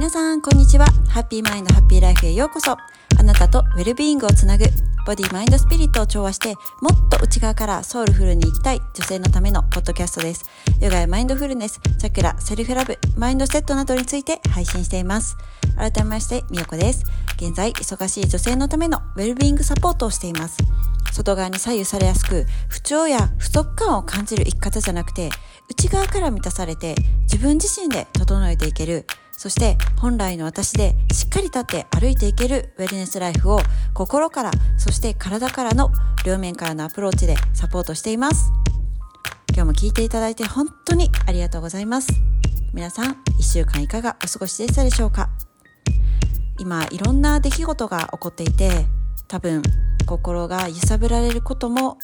皆さん、こんにちは。ハッピーマインドハッピーライフへようこそ。あなたとウェルビーイングをつなぐ、ボディマインドスピリットを調和して、もっと内側からソウルフルに生きたい女性のためのポッドキャストです。ヨガやマインドフルネス、チャクラ、セルフラブ、マインドセットなどについて配信しています。改めまして、みよこです。現在、忙しい女性のためのウェルビーイングサポートをしています。外側に左右されやすく、不調や不足感を感じる生き方じゃなくて、内側から満たされて、自分自身で整えていける、そして本来の私でしっかり立って歩いていけるウェルネスライフを心から、そして体からの両面からのアプローチでサポートしています。今日も聞いていただいて本当にありがとうございます。皆さん、一週間いかがお過ごしでしたでしょうか？今、いろんな出来事が起こっていて、多分、心が揺さぶられることも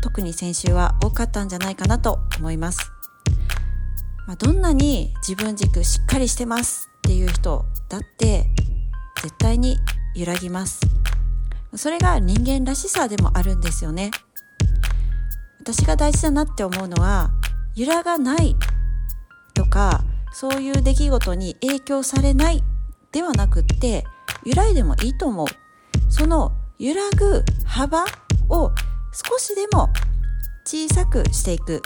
特に先週は多かったんじゃないかなと思います。まあ、どんなに自分軸しっかりしてますっていう人だって絶対に揺らぎます。それが人間らしさでもあるんですよね。私が大事だなって思うのは揺らがないとかそういう出来事に影響されないではなくって揺らいでもいいと思う。その揺らぐ幅を少しでも小さくしていく。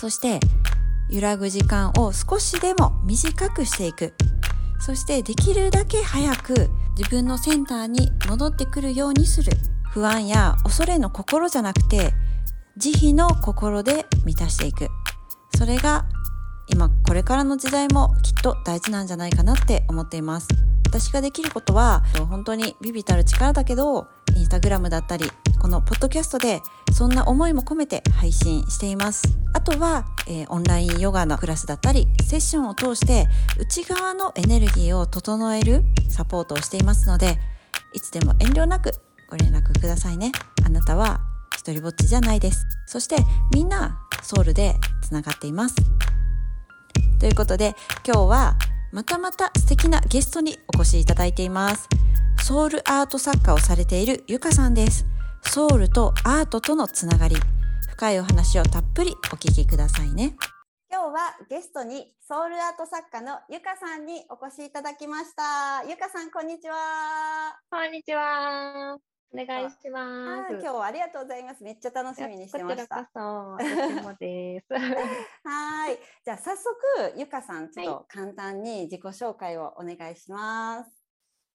そして揺らぐ時間を少しでも短くしていく。そしてできるだけ早く自分のセンターに戻ってくるようにする。不安や恐れの心じゃなくて、慈悲の心で満たしていく。それが今これからの時代もきっと大事なんじゃないかなって思っています。私ができることは本当にビビたる力だけどインスタグラムだったりこのポッドキャストでそんな思いも込めて配信しています。あとは、えー、オンラインヨガのクラスだったりセッションを通して内側のエネルギーを整えるサポートをしていますのでいつでも遠慮なくご連絡くださいね。あなたは一人ぼっちじゃないです。そしてみんなソウルでつながっています。ということで今日はまたまた素敵なゲストにお越しいただいています。ソウルアート作家をされているゆかさんです。ソウルとアートとのつながり、深いお話をたっぷりお聞きくださいね。今日はゲストにソウルアート作家のゆかさんにお越しいただきました。ゆかさん、こんにちは。こんにちは。お願いします。今日はありがとうございます。めっちゃ楽しみにしてました。こちもです。はい。じゃあ早速ゆかさんちょっと簡単に自己紹介をお願いします。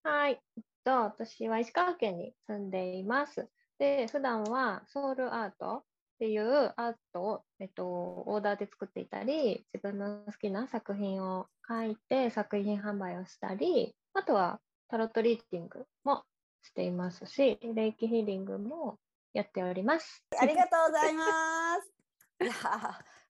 はい。と私は石川県に住んでいます。で、普段はソウルアートっていうアートを、えっと、オーダーで作っていたり、自分の好きな作品を書いて作品販売をしたり、あとはタロットリーディングもしていますし、レイキヒーリングもやっております。ありがとうございます。いや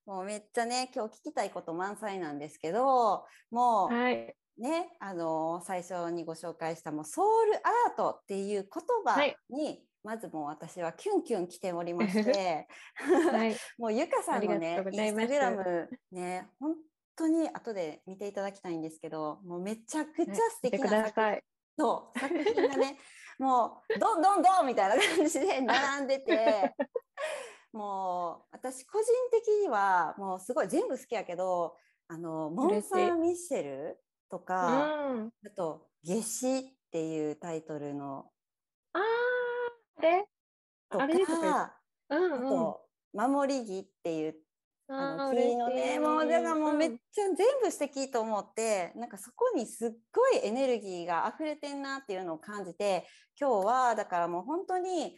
もうめっちゃね今日聞きたいこと満載なんですけどもう、はい、ねあの最初にご紹介したもうソウルアートっていう言葉に、はい、まずもう私はキュンキュン来ておりまして、はい、もうゆかさんのねインスタグラムね本当に後で見ていただきたいんですけどもうめちゃくちゃ素敵な作,、そう作品がね もうどんどんどんみたいな感じで並んでて もう私個人的にはもうすごい全部好きやけどあのモン・サン・ミッシェルとか、うん、あと「夏至」っていうタイトルのあれ？とかあと「守り木」っていうあの木のねもうだからもうめっちゃ全部素敵と思ってなんかそこにすっごいエネルギーが溢れてんなっていうのを感じて今日はだからもう本当に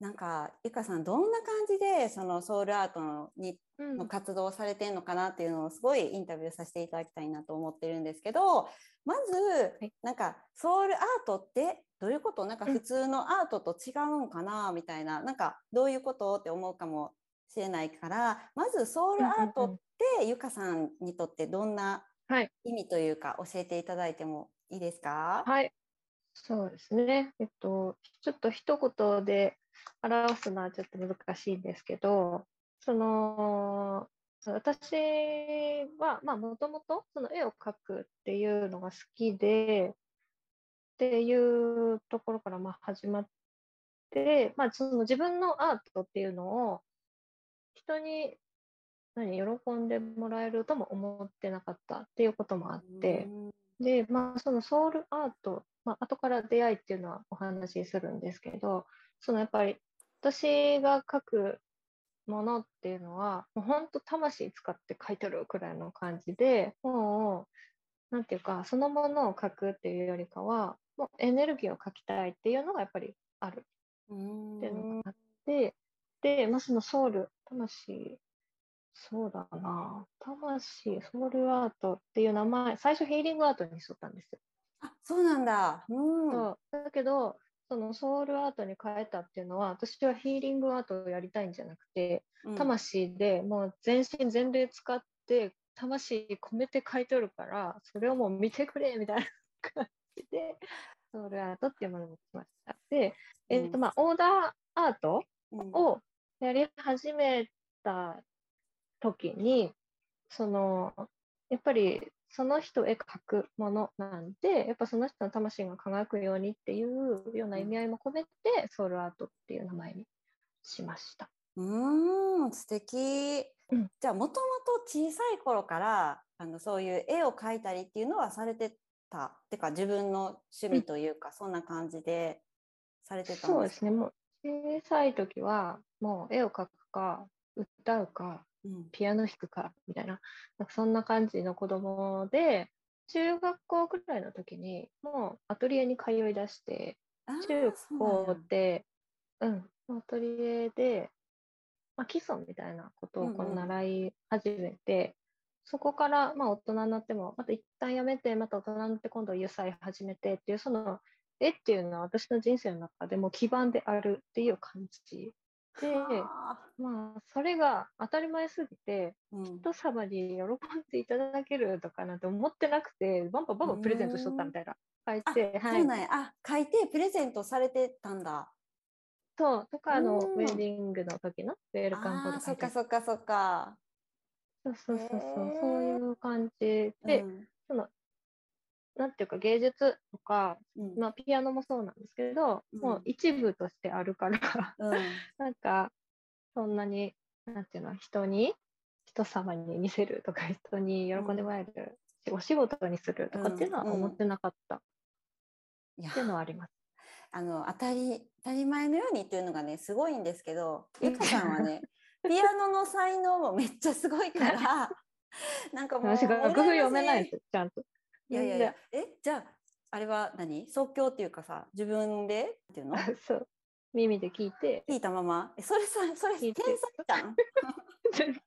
なんかゆかさんどんな感じでそのソウルアートのにの活動をされてるのかなっていうのをすごいインタビューさせていただきたいなと思ってるんですけどまずなんかソウルアートってどういうこと？なんか普通のアートと違うんかな？みたいななんかどういうこと？って思うかもしれないからまずソウルアートってゆかさんにとってどんな意味というか教えていただいてもいいですか？はい。そうですね。えっとちょっと一言で表すのはちょっと難しいんですけどその私はもともとその絵を描くっていうのが好きでっていうところからまあ始まって、まあ、その自分のアートっていうのを人に何喜んでもらえるとも思ってなかったっていうこともあって、で、まあ、そのソウルアート、まあ後から出会いっていうのはお話しするんですけど、そのやっぱり私が描くものっていうのは、もう本当魂使って描いてるくらいの感じで、もう、なんていうか、そのものを描くっていうよりかは、もうエネルギーを描きたいっていうのがやっぱりあるうんっていうのがあって、で、まあ、そのソウル、魂、そうだな、魂、ソウルアートっていう名前、最初ヒーリングアートにしとったんですよ。あそうなんだ。うん。そうだけど、そのソウルアートに変えたっていうのは、私はヒーリングアートをやりたいんじゃなくて、うん魂でもう全身全霊使って、魂込めて描いてるから、それをもう見てくれみたいな感じで、ソウルアートっていうものにしました。で、えっ、と、うんまあ、オーダーアートうんをやり始めた時に、その、やっぱりその人へ描くものなんで、やっぱその人の魂が輝くようにっていうような意味合いも込めて、ソウルアートっていう名前にしました。うーん、素敵。うんじゃあ、もともと小さい頃から、あの、そういう絵を描いたりっていうのはされてた。ってか、自分の趣味というか、そんな感じでされてたんでか？そうですすね、もう小さい時は、もう絵を描くか、歌うか、うん。ピアノ弾くかみたいな、なんかそんな感じの子供で、中学校くらいの時に、もうアトリエに通い出して、中高やで、うん、アトリエで、まあ、基礎みたいなことをこうんううん習い始めて、そこからまあ大人になっても、また一旦やめて、また大人になって今度油彩始めてっていう、その絵っていうのは私の人生の中でも基盤であるっていう感じで、はあ。まあ、それが当たり前すぎて、うん。人様に喜んでいただけるとかなんて思ってなくて、バンバンバンバンプレゼントしとったみたいな。書いあ、て、はい。あ、書いてプレゼントされてたんだ。そう、とか、あの、うん。ウェディングの時のウェルカムボーああ、そっかそっかそっか。そうそうそうそう、そういう感じで、うん。その、なんていうか芸術とか、うん。まあ、ピアノもそうなんですけど、うん。もう一部としてあるから、うん。なんか、そんなに、なんていうの、人に、人様に見せるとか、人に喜んでもらえる、お仕事にするとかっていうのはうんうん思ってなかった。っいや。ていうのはあります。あの当たり当たり前のようにっていうのがねすごいんですけどゆかさんはね ピアノの才能もめっちゃすごいから なんかもう楽譜読めないです、ちゃんと。いやいやいや。え？じゃああれは何？即興っていうかさ自分でっていうの？そう。耳で聞いて、聞いたまま。えそれさそれ天才じゃん？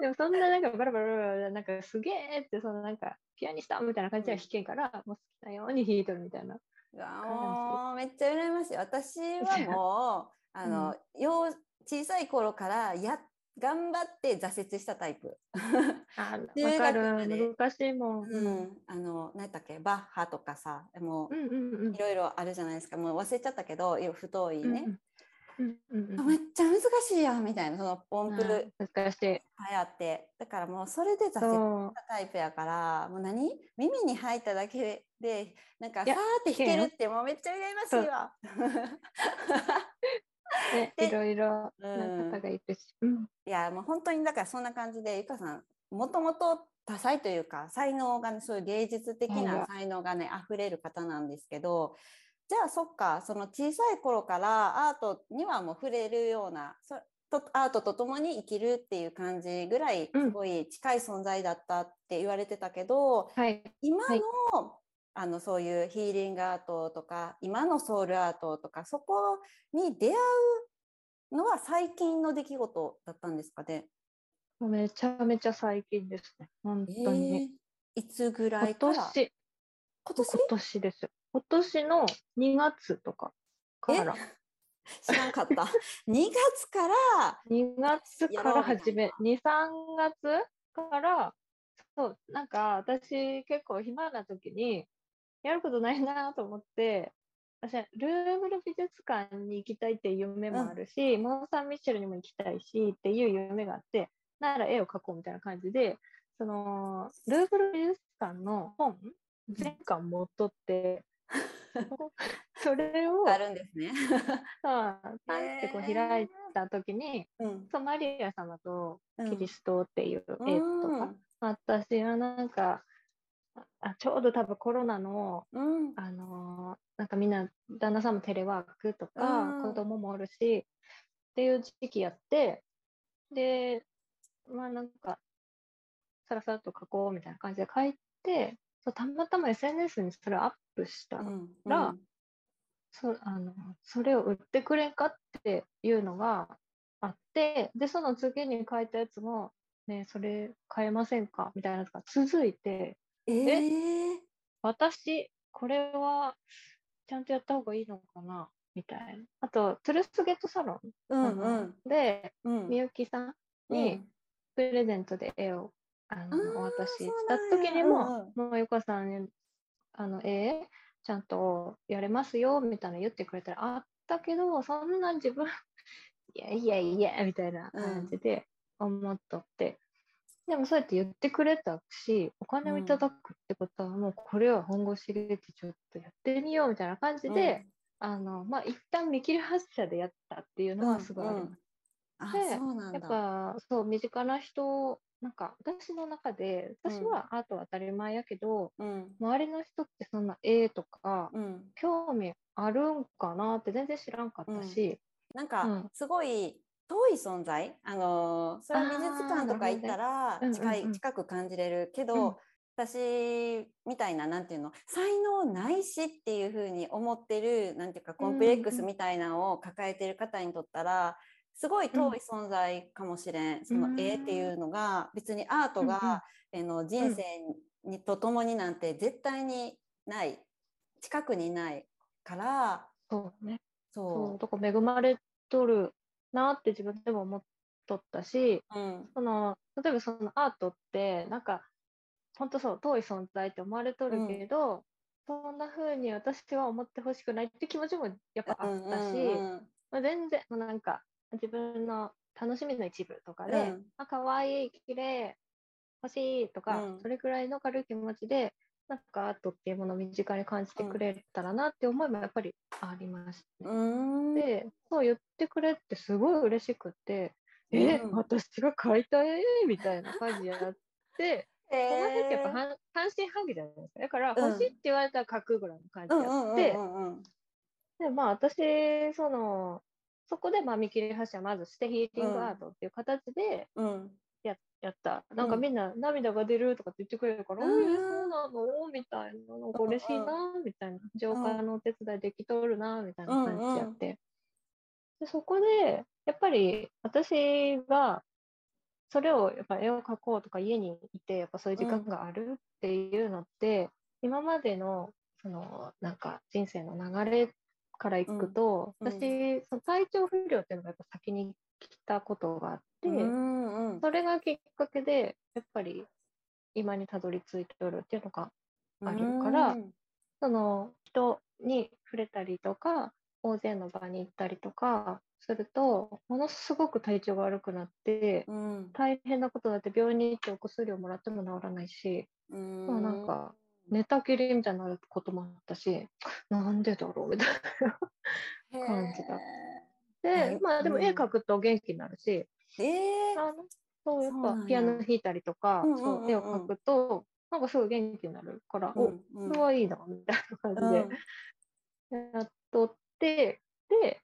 でもそんななんかバラバラバラなんかすげえってそのなんかピアニストみたいな感じでは弾けんから、もう好きなように弾いとるみたいな。うわもうめっちゃ羨ましい。私はもうあの、幼小さい頃からや頑張って挫折したタイプ。わかる。難しいもん。う。ん、あの何だっけ？バッハとかさもううんうんうんい。ろいろあるじゃないですかもう忘れちゃったけどいろ太いね、うんうんうんあめっちゃ難しいやんみたいなその音符難しい。行ってだからもうそれで挫折し。たタイプやからもう何？耳に入っただけでなんかさーって弾けるってもうめっちゃ羨ましいわ。ね、でいろいろうんな方がいるし。うん。いやもう本当にだからそんな感じでゆかさんもともと多彩というか才能がねそういう芸術的な才能がね溢れる方なんですけどじゃあそっかその小さい頃からアートにはもう触れるようなそとアートとともに生きるっていう感じぐらいうんすごい近い存在だったって言われてたけど、はい。今の,、はいあのそういうヒーリングアートとか今のソウルアートとかそこに出会うのは最近の出来事だったんですかね？めちゃめちゃ最近ですね。本当にね。えーいつぐら今いから？年、今年？今年です。今年の2月とかから。知らんかった。2月から、2月から始めや、2、3月から、そう、なんか私結構暇な時に、やることないなと思って、私はルーブル美術館に行きたいっていう夢もあるし、モン・サン・ミッシェルにも行きたいしっていう夢があって、なら絵を描こうみたいな感じで、その、ルーブル美術館の本、全巻持っとって、それをあるんですね。さパンってこう開いた時に、うん。そうマリア様とうん。キリストっていう絵とか、うん。私はなんかあちょうど多分コロナのうん。あのーなんかみんな旦那さんもテレワークとか、うん子供もおるしっていう時期やってでまあなんかさらさらっと書こうみたいな感じで書いてそうたまたま SNS にそれをアップしたら、うんらそあのそれを売ってくれんかっていうのがあってでその次に書いたやつもねそれ買えませんかみたいなやつが続いてええ私これはちゃんとやった方がいいのかなみたいな。あとトゥルスゲットサロうんンうん。でうん。みゆきさんうにん。プレゼントで絵をあのお渡しした時にも、もうゆかさんにあの絵ちゃんとやれますよみたいな言ってくれたらあったけどそんな自分 いやいやいやみたいな感じで思っとって、でもそうやって言ってくれたしお金をいただくってことはもうこれは本腰入れてちょっとやってみようみたいな感じで、あのまあ一旦見切り発車でやったっていうのはすごいあります。あでそうなんだ。やっぱそう身近な人なんか私の中で私はアートは当たり前やけど、うん。周りの人ってそんな絵とかうん。興味あるんかなって全然知らんかったし、なんかうん。すごい遠い存在？あのーそれは美術館とか行ったら近いうんうんうん。近く感じれるけうん。ど私みたいななんていうの？才能ないしっていうふうに思ってるなんていうかコンプレックスみたいなのを抱えてる方にとったらすごい遠い存在かもしれん、その絵っていうのが別にアートが、あの人生にとともになんて絶対にない近くにないからそうね。そう。そだから恵まれとるなって自分でも思っとったしう、うん。その例えばそのアートってなんか本当そう遠い存在って思われとるけど、そんな風に私は思ってほしくないって気持ちもやっぱあったし、うんうんまあ、全然なんか自分の楽しみの一部とかで、うん。あ可愛い綺麗欲しいとか、うん。それくらいの軽い気持ちでなんかアートっていうものを身近に感じてくれたらなって思いもやっぱりありました、ね。うん。でそう言ってくれってすごい嬉しくって、えうん。私が描いた絵みたいな感じやって、その時やっぱ半半信半疑じゃないですか。だからうん。欲しいって言われたら描くぐらいの感じうんやって、でまあ私そのそこでまあ見切り発車まずしてヒーリングアートっていう形でうんや,、やった。なんかみんな涙が出るとかって言ってくれるから、うんえそうなの？みたいななんか嬉しいなみたいな。浄化のお手伝いできとるなみたいな感じやって、でそこでやっぱり私がそれをやっぱ絵を描こうとか家にいてやっぱそういう時間があるっていうのって、今までのそのなんか人生の流れからいくと、うん。私その体調不良っていうのがやっぱ先に来たことがあって、うんうん。それがきっかけでやっぱり今にたどり着いておるっていうのがあるからうん。その人に触れたりとか大勢の場に行ったりとかするとものすごく体調が悪くなってうん。大変なことだって病院に行ってお薬をもらっても治らないしうん。まあなんか寝たきりみたいになることもあったしなんでだろうみたいな感じだでまあでも絵描くと元気になるし。ええあのそうやっぱピアノ弾いたりとかうんうんうんうん。そう絵を描くとなんかすごい元気になるからおうんうん。これはいいなみたいな感じで。うん。やっとって、で、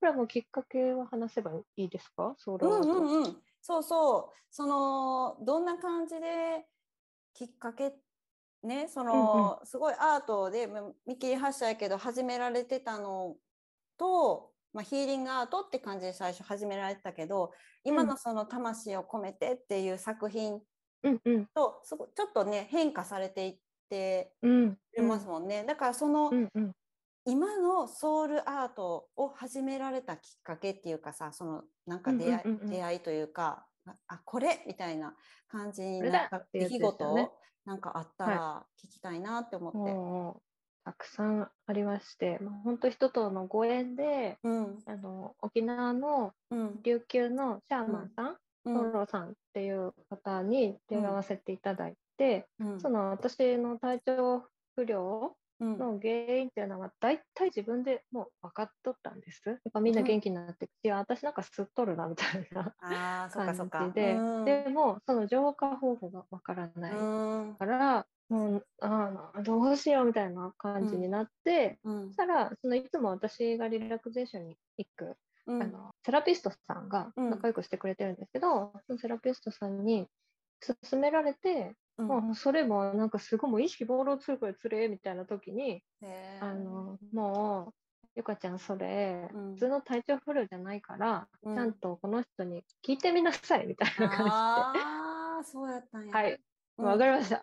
これはもうきっかけは話せばいいですか？ソーラーアート。うんうんうん、そうそう。そのどんな感じできっかけねその、すごいアートでま見切り発車やけど始められてたのと、まあ、ヒーリングアートって感じで最初始められてたけど今のその魂を込めてっていう作品とすごいちょっとね変化されていってうんますもんね、だからその、今のソウルアートを始められたきっかけっていうかさそのなんか出会い,、うんうんうんうん。出会いというかああこれみたいな感じになった出来事なんかあったら聞きたいなって思って。もうたくさんありまして、もう本当人とのご縁で、うん。あの沖縄のうん。琉球のシャーマンさん、うん。トロさんっていう方に出会わせていただいて、うん。その私の体調不良うん。の原因っていうのは大体自分でもう分かっとったんです。やっぱみんな元気になって、いや私なんか吸っとるなみたいな。感じで、うん。でもその浄化方法が分からないうん。から、もうあーどうしようみたいな感じになって、うん。そしたらそのいつも私がリラクゼーションに行く、うん。あのセラピストさんがうん。仲良くしてくれてるんですけど、そのセラピストさんに勧められて、うん。もうそれもなんかすごいもう意識朦朧とするくらいつれえみたいな時に、あのもうゆかちゃんそれ、うん。普通の体調不良じゃないから、うん。ちゃんとこの人に聞いてみなさいみたいな感ああ、そうやったんや。じで、はい、うんわかりました。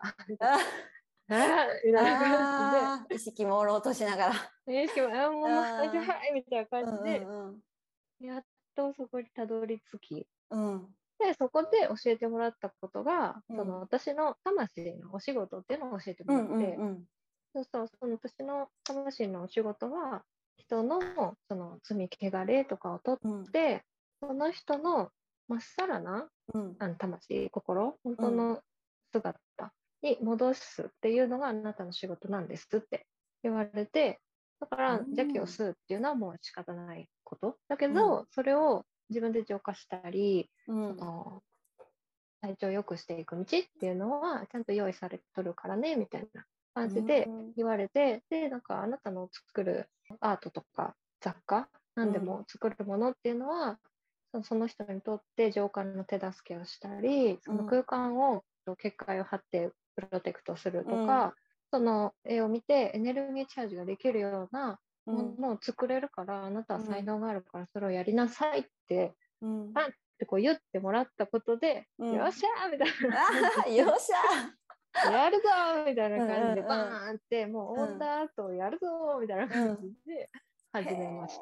意識朦朧としながら。意識も、あもう、はいみたいな感じで、うんやっとそこにたどり着き、うん。うんで、そこで教えてもらったことが、うん。その私の魂のお仕事っていうのを教えてうもらって、んうんうん。そうそう、その私の魂のお仕事は、人のその罪、汚れとかを取うん。って、その人のまっさらなうん。あの魂、心、本当の姿に戻すっていうのがあなたの仕事なんですって言われて、だからうん。邪気を吸うっていうのはもう仕方ないこと。だけど、それを自分で浄化したり、うん。その体調を良くしていく道っていうのはちゃんと用意されとるからねみたいな感じでうん。言われて、でなんかあなたの作るアートとか雑貨何でも作るものっていうのは、そのその人にとって浄化の手助けをしたりその空間を結界を張ってプロテクトするとか、その絵を見てエネルギーチャージができるようなうん。ものを作れるから、あなたは才能があるからそれをやりなさいってうん。パンってこう言ってもらったことで、うん。よっしゃーみたいあーよっしゃな、やるぞーみたいな感じで、うんうんうん。バーンって、もうオンダートをやるぞーみたいな感じで始めました。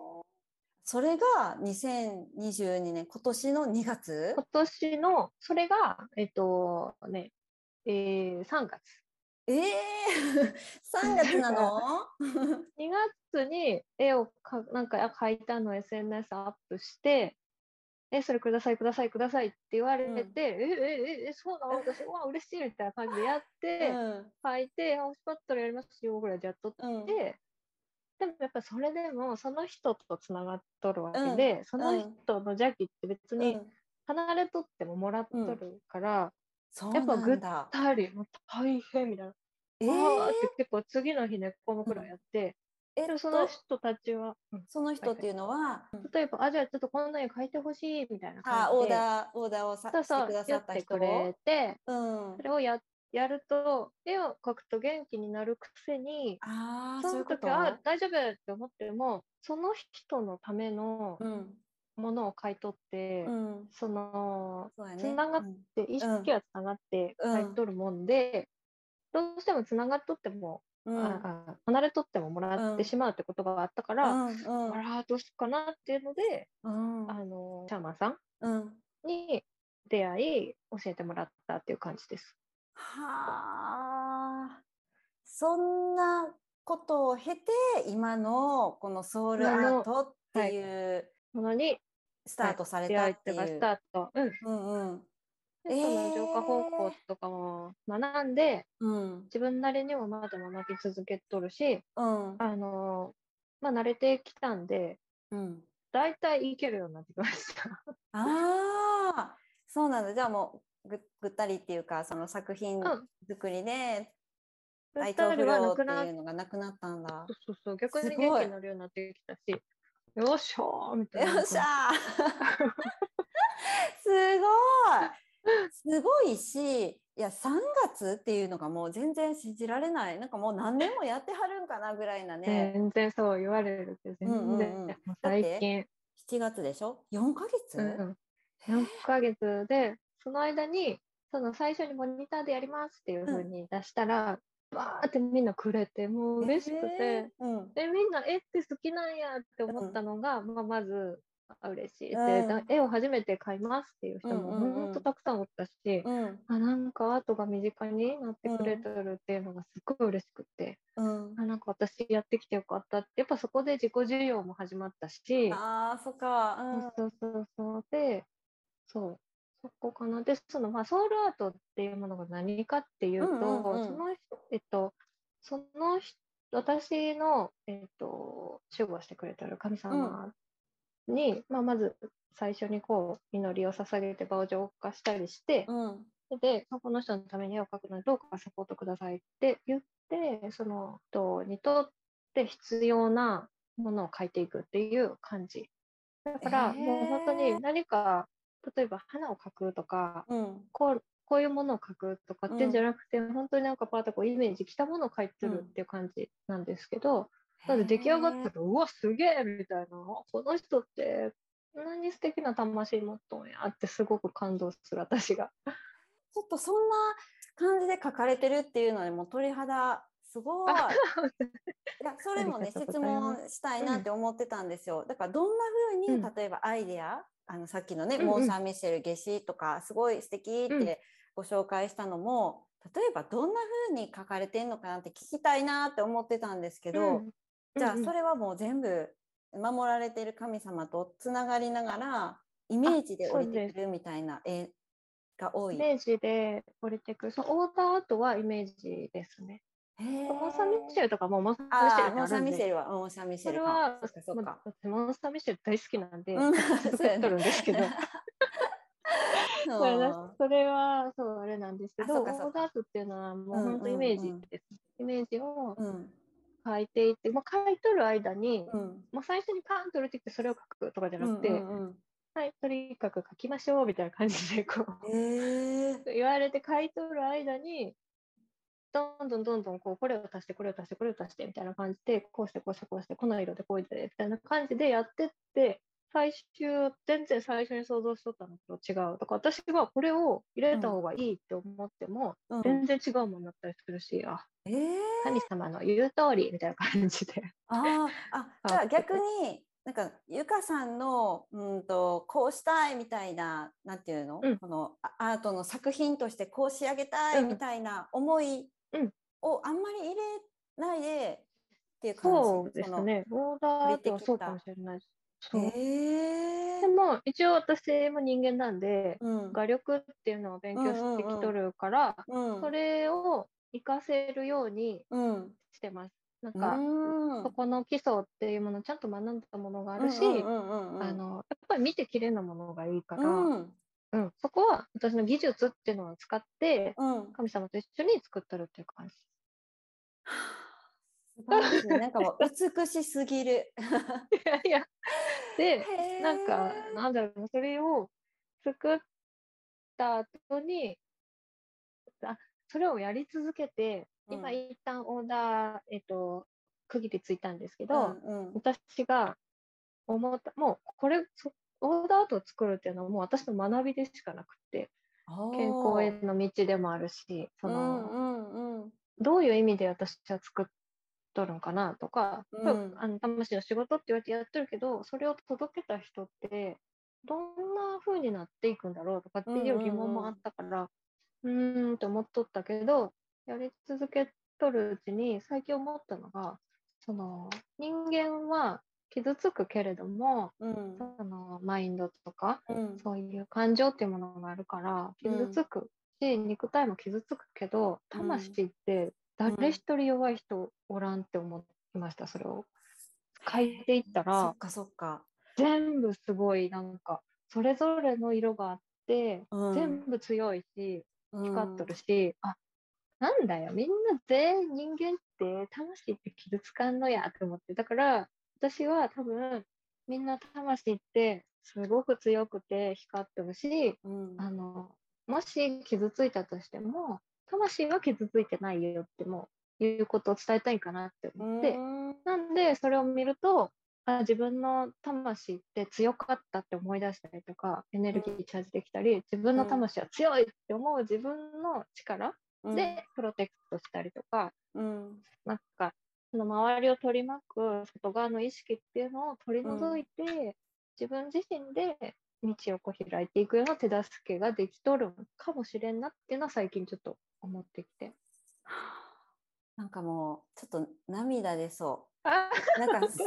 それが2022年今年の2月？今年の、それが、えっとね、えー、3月。ええー、3月なの？2月に絵をかなんか描いたのを SNS アップして、え、それください、ください、くださいって言われて、うん。え、え、え、え、そうなの？私、うわ、嬉しいみたいな感じでやって、うん。書いて、あ、欲しかったらやりますよぐらいでやっとっうん。て、でもやっぱそれでもその人とつながっとるわけで、その人の邪気って別にうん。離れとってももらっとるから、そうやっぱなんだ。たりもう大変みたいな。ええー、っーて結構次の日寝っ込むくらいやって、えっでそのと人たちは、うん。その人っていうのは、例えば、あ、じゃあちょっとこんなに書いてほしいみたいなあ感じで、オーダーオーダーをさそうそうしてくださやってった人くれて、うん。それをややると、絵を描くと元気になるくせに、ああその時あ大丈夫って思ってもその人のためのうん。ものを買い取って、うん。そのつながっうんで意識はつながってうん。買い取るもんで、どうしてもつながっとっても、うん。ああ離れとってももらってしまうってことがあったから、うんうん。あらどうしようかなっていうので、うん。あのシャーマンさんうん。に出会い教えてもらったっていう感じです。はあ。そんなことを経て今のこのソウルアートっていうなのにスタートされ出たっていう。会い。スタート、うん、うんうん。でその浄化方法とかも学んで、うん。自分なりにもまだ学び続けとるし、うん。あのまあ、慣れてきたんで、うん。大体いけるようになってきました。ああそうなんだ。じゃあもうぐぐったりっていうかその作品うん。作りでぐ体調不良っていうのがなくなったんだ。そうそうそう。逆に元気になるようになってきたし、よっしゃーみたいな。よっしゃー。すごい。すごいしいや3月っていうのがもう全然信じられない。なんかもう何年もやってはるんかなぐらいなね。全然そう言われるけど、全然、うんうん最近、7月でしょ？4ヶ月、うんうん、4ヶ月で、その間に、その最初にモニターでやりますっていうふうに出したら、わーってみんなくれて、もう嬉しくて、えーうん。でみんな絵って好きなんやって思ったのが、まあ、まずあ嬉しい。って、うん。だ絵を初めて買いますっていう人もうんうんうん。本当たくさんおったし、うん。あなんかアートが身近になってくれてるっていうのがすっごい嬉しくて、うん。あなんか私やってきてよかったって。やっぱそこで自己需要も始まったし、あーそっか、うん。そうそうそう。でそうそこかな。でそのまあソウルアートっていうものが何かっていうと、うんうんうん。その人えっとその人私の、えっと、守護してくれてる神様に、まあ、まず最初にこう祈りを捧げて場を浄化したりして、うん。で、この人のために絵を描くのでどうかサポートくださいって言って、その人にとって必要なものを描いていくっていう感じ。だから、もう本当に何か、例えば花を描くとか、うん。こうこういうものを描くとかってじゃなくて、本当になんかパーッとこうイメージ、着たものを描いてるっていう感じなんですけど、なので出来上がったら、うわ、すげえみたいな、この人って、こんなに素敵な魂持っとんやってすごく感動する、私が。ちょっとそんな感じで書かれてるっていうのでもう鳥肌すごい。いやそれもね質問したいなって思ってたんですよ。だからどんな風に、うん。例えばアイデアあのさっきのね、うんうんモン・サン・ミシェル夏至とかすごい素敵っうんてご紹介したのも、例えばどんな風に書かれてんのかなって聞きたいなって思ってたんですけど、うんじゃあうんうんそれはもう全部守られてる神様とつながりながらイメージで降りてくるみたいな絵が多い。イメージで降りてくる。そのオーダーアートはイメージですね。モン・サン・ミシェルとかもモン・サン・ミシェルモンサンミシェルは、モンサンミシェルはモン・サン・ミシェル大好きなんで、うん。作っとるんですけど。それだそれはそうあれなんですけど、オーダーアートっていうのはもううんうんうん本当イメージです。イメージをうん、書いていって、まあ、書いとる間に、うん、もう最初にパンと降りてきてそれを書くとかじゃなくて、うんうんはい、とにかく書きましょうみたいな感じでこうえ。言われて書いとる間に、どんどんどんどんこうこれを足して、これを足して、これを足してみたいな感じで、こうして、こうして、こうして、この色でこうでみたいな感じでやってって、最終、全然最初に想像しとったのと違う。だから私はこれを入れた方がいいって思っても、うん。全然違うものになったりするし、あ、えー、神様の言う通りみたいな感じで。あー。あ、じゃあ逆に、なんかゆかさんのうんとこうしたいみたいななんていうの、うん。このあアートの作品としてこう仕上げたいみたいな思いうんをあんまり入れないでっていう感じ？そうですね。オーダーアートはそうかもしれないです。そうへえでも、一応私も人間なんで、うん画力っていうのを勉強してきとるから、うんそれを活かせるようにうんしてます。なんうか、んそこの基礎っていうものをちゃんと学んだものがあるし、やっぱり見て綺麗なものがいいから、うんうん。そこは私の技術っていうのを使って、うん。神様と一緒に作ってるっていう感じ。素晴らしい なんかもう美しすぎる。いやいや、で、なんか、なんだろうな、それを作った後に、あ、それをやり続けて、今うん。一旦オーダー、えっと、区切りついたんですけど、うんうん。私が思った、もうこれ、そオーダーアートを作るっていうのはもう私の学びでしかなくて、健康への道でもあるし、その、うんうんうん。どういう意味で私は作っとるんかなとか、うん。あの魂の仕事って言われてやってるけど、それを届けた人って、どんな風になっていくんだろうとかっていう疑問もあったから、うーんと思っとったけど、やり続けとるうちに最近思ったのが、その人間は傷つくけれども、うんそのマインドとか、うんそういう感情っていうものがあるから、傷つくし、肉体も傷つくけど、魂って誰一人弱い人おらんって思いました、それを。書いていったそらっ、かそっか。全部すごいなんか、それぞれの色があって、うん全部強いし、うん光っとるし、あ、なんだよ、みんな全員人間って魂って傷つかんのやって思って。だから、私は多分、みんな魂ってすごく強くて光ってるし、うん。あの、もし傷ついたとしても、魂は傷ついてないよってもいうことを伝えたいかなって思って、うん。なんでそれを見ると、あ自分の魂って強かったって思い出したりとか、エネルギーチャージできたり、自分の魂は強いって思う自分の力でプロテクトしたりとか、うん。なんか、その周りを取り巻く外側の意識っていうのを取り除いて、自分自身で道をこう開いていくような手助けができとるんかもしれんなっていうのは最近ちょっと思ってきて。なんかもうちょっと涙出そあう。なんかす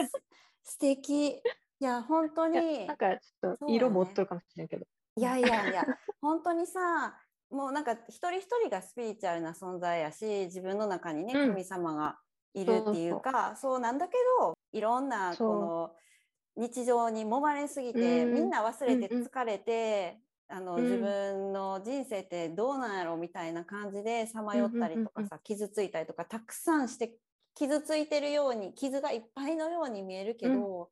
素敵。いや本当になんかちょっと色持っとるかもしれんけど。いやいやいや本当にさもうなんか一人一人がスピリチュアルな存在やし自分の中にねうん神様がいるっていうかそうなんだけどいろんなこの日常に揉まれすぎて、みんな忘れて疲れて、あの、自分の人生ってどうなんやろみたいな感じでさまよったりとかさ、傷ついたりとかたくさんして傷ついてるように傷がいっぱいのように見えるけど、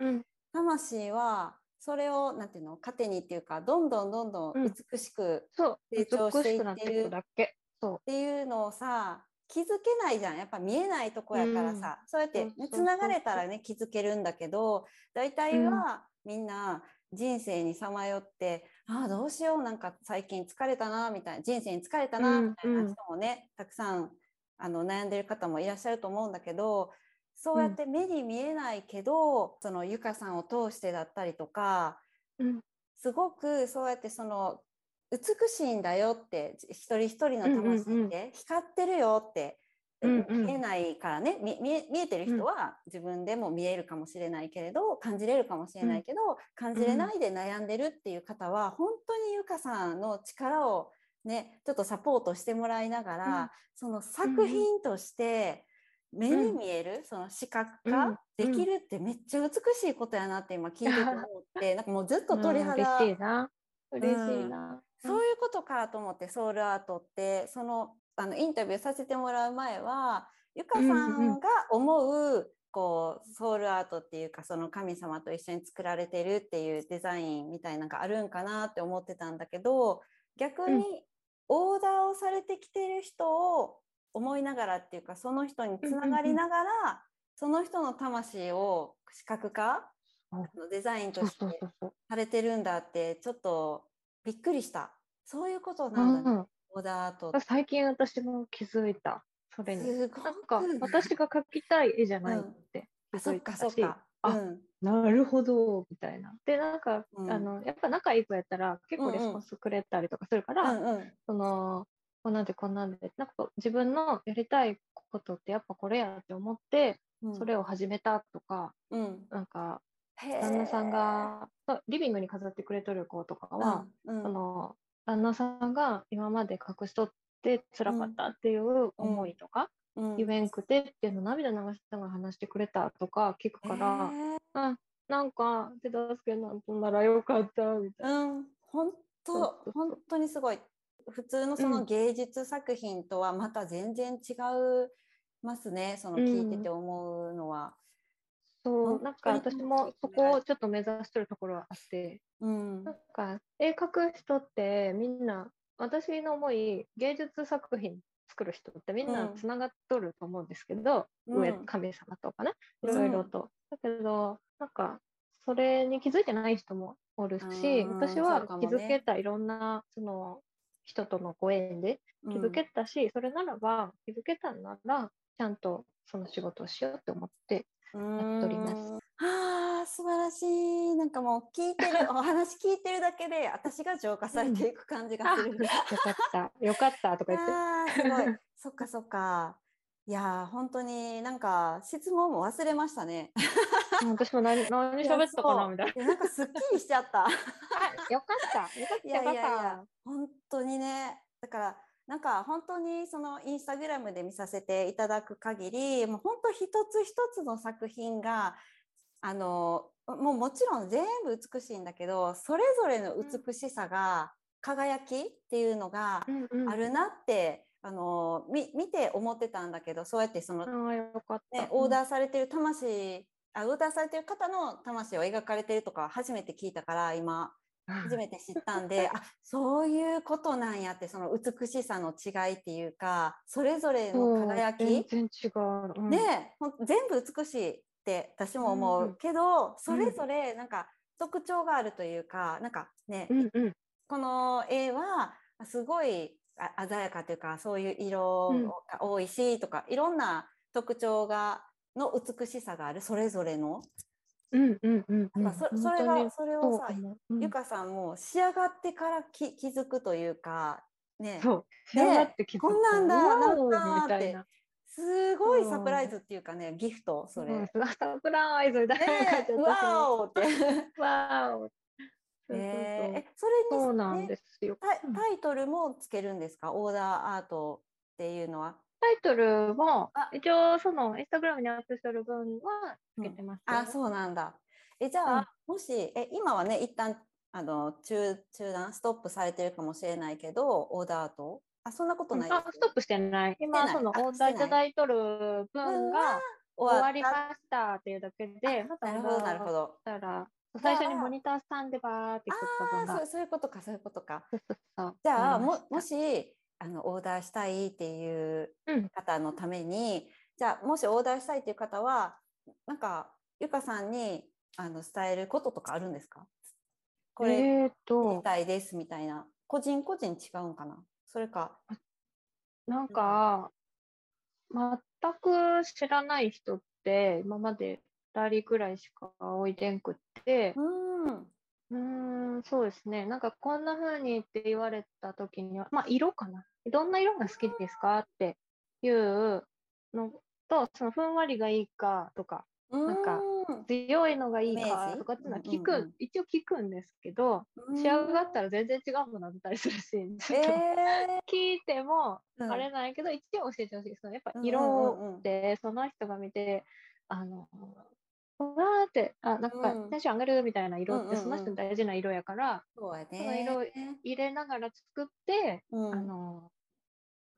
魂はそれをなんていうの糧にっていうかどんどんどんどん美しく成長していってるっていうのをさ気づけないじゃん。やっぱ見えないとこやからさ、うん、そうやってつながれたらね気づけるんだけど大体はみんな人生にさまよって、うん、ああどうしよう。なんか最近疲れたなみたいな。人生に疲れたなみたいな人もね、たくさんあの悩んでる方もいらっしゃると思うんだけどそうやって目に見えないけど、うん、そのゆかさんを通してだったりとか、うん、すごくそうやってその美しいんだよって一人一人の魂って光ってるよって、うんうん、見えないからね。見えてる人は自分でも見えるかもしれないけれど感じれるかもしれないけど、感じれないで悩んでるっていう方は本当にゆかさんの力をねちょっとサポートしてもらいながら、その作品として目に見える、その視覚化できるってめっちゃ美しいことやなって今聞いてて思って なんかもうずっと鳥肌。嬉しいな。嬉しいな。そういうことかと思ってソウルアートってそのあのインタビューさせてもらう前はゆかさんが思う、こうソウルアートっていうかその神様と一緒に作られてるっていうデザインみたいなのがあるんかなって思ってたんだけど逆にオーダーをされてきてる人を思いながらっていうかその人につながりながら、その人の魂を視覚化のデザインとしてされてるんだってちょっとびっくりした。そういうことなんだね、うん、オーダーと。最近私も気づいた。それに。なんか私が描きたい絵じゃないって気づいたし、うん、あ、うん、なるほどみたいな。でなんか、うん、あのやっぱ仲いい子やったら結構レスポンスくれたりとかするから、うんうん、そのこんなんでこんなんでなんか自分のやりたいことってやっぱこれやって思って、それを始めたとか、うん、なんか旦那さんがリビングに飾ってくれとる子とかは、うんうん、その旦那さんが今まで隠しとって辛かったっていう思いとか、うん、言えんくてっていうの涙流しながら話してくれたとか聞くから、あなんか手助けなんとならよかったみたいな。うん、本当本当にすごい。普通のその芸術作品とはまた全然違うますね、その聞いてて思うのは。そうなんか私もそこをちょっと目指してるところはあって、うん、なんか絵描く人ってみんな私の思い芸術作品作る人ってみんなつながっとると思うんですけど、うん、上神様とかねいろいろと、だけどなんかそれに気づいてない人もおるし、私は気づけたいろんなその人とのご縁で気づけたし、それならば気づけたならちゃんとその仕事をしようって思ってやっております。ああ素晴らしいなんかもう聞いてる お話聞いてるだけで私が浄化されていく感じがする。うん、よかったよかったとか言って。あすごい そっかそっか。いや本当になんか質問も忘れましたね。私も何 何喋ったかなみたいな。なんかすっきりしちゃった。よかった。よかった。いやいやいや本当にねだからなんか本当にそのインスタグラムで見させていただく限りもう本当一つ一つの作品があのもうもちろん全部美しいんだけどそれぞれの美しさが輝きっていうのがあるなって、あの見て思ってたんだけどそうやってその、ね、オーダーされてる魂あオーダーされてる方の魂を描かれてるとか初めて聞いたから今初めて知ったんで あそういうことなんやってその美しさの違いっていうかそれぞれの輝き？全然違う、うん、ね全部美しいって私も思うけど、うん、それぞれなんか特徴があるというかなんかね、うんうん、この絵はすごい鮮やかというかそういう色が多いしとか、いろんな特徴がの美しさがあるそれぞれのうんうんうんうん、そそれがそれをさ、うん、ゆかさんも仕上がってから気気づくというかね。そう。仕上がって気づく、こんなんだなんだってすごいサプライズっていうかねギフトそれ、うん、サプライズだねわおって。わお。え。ー、それに、そうなんですよ。タイトルもつけるんですか？オーダーアートっていうのはタイトルもあ、一応そのインスタグラムにアップする分はつけてますよ、あ、そうなんだ。え、じゃあ、もし、え、今はね、一旦、あの、中、中断、ストップされてるかもしれないけど、オーダーと？あ、そんなことないあ、ストップしてない。今、そのあオーダーいただいとる分が終わりたましたっていうだけで、またなるほど、なるほど。ど。たら、最初にモニターさんでバーって作った分ああ、そうが。そういうことか、そういうことか。じゃあ、ももしあのオーダーしたいっていううん。方のために、じゃあもしオーダーしたいっていう方はなんかゆかさんにあの伝えることとかあるんですか？これえと、たいですみたいな。個人個人違うんかな？それか。なんか、全く知らない人って、今まで2人くらいしかおいでんくって、うんうーん、そうですね。なんかこんな風にって言われた時には、まあ色かな。どんな色が好きですかっていうのと、そのふんわりがいいかとか、なんかうん強いのがいいかとかっていうのは聞く、うんうんうん。一応聞くんですけど、仕上がったら全然違うものだったりするし、ちょっとえ聞いてもうん。あれないけど、一応教えてほしい。です。やっぱ色ってその人が見て、あの、わーって、あ、なんかうん。テンション上がるみたいな色っうんうんうん。てその人の大事な色やから、そうやその色ね。入れながら作って、うん。あの、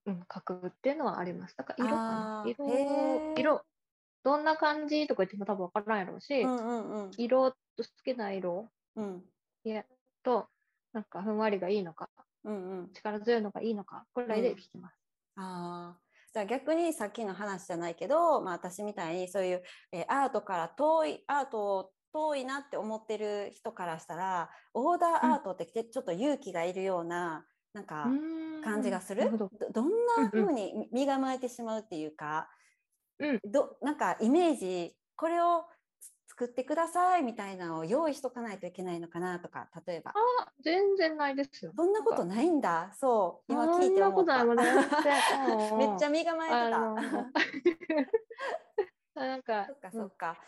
うん、書くっていうのはあります。だから色かな。色色、どんな感じとか言っても多分わからんやろうし、うんうんうん。色と好きな色うん。いやと、なんかふんわりがいいのか、うんうん。力強いのがいいのか、くらいで聞きます。ああ、じゃあ逆にさっきの話じゃないけど、まあ、私みたいにそういう、えーアートから遠いアート遠いなって思ってる人からしたらオーダーアートってちょっと勇気がいるようななんか感じがする？ど。んな風に身構えてしまうっていうか、うん。どなんかイメージこれをつ作ってくださいみたいなのを用意しとかないといけないのかなとか例えば。あ、全然ないですよ。そんなことないんだ。そう今聞いてそんなこ思っためっちゃ身構えてあた。の なんか そっかそっか。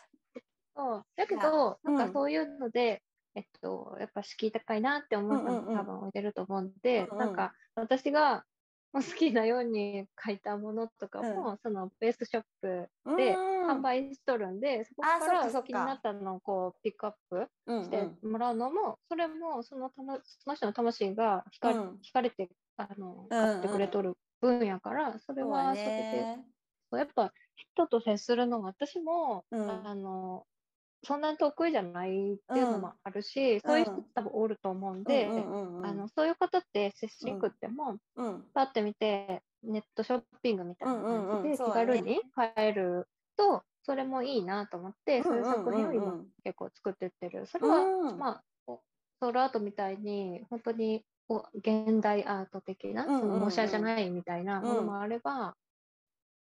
そう。だけど、うんなんかそういうので、えっと、やっぱ敷居高いなって思う人うんうんうん。も多分置いてると思うんで、うんうん。なんか私が好きなように書いたものとかも、そのベースショップでうん販売しとるんで、そこあからそっかそっか。気になったのをこうピックアップうんしてもらうのも、それもそのたまその人の魂が惹か,、うん。惹かれてあのうんうん買ってくれとる分やから、それはそれで、ね。やっぱ人と接するのが私も、うん。あのそんなに得意じゃないっていうのもあるし、そういう人多分おると思うんで、うんうんうんうん。あのそういう方って接しにくっても、うん。パッて見てネットショッピングみたいなうんうんうん。感じで気軽に買えると、それもいいなと思って、そういう作品を今うんうんうん結構作ってってる。それは、うん。まあ、おソウルアートみたいに、本当にお現代アート的な、うんうんうん。その模写じゃないみたいなものもあれば、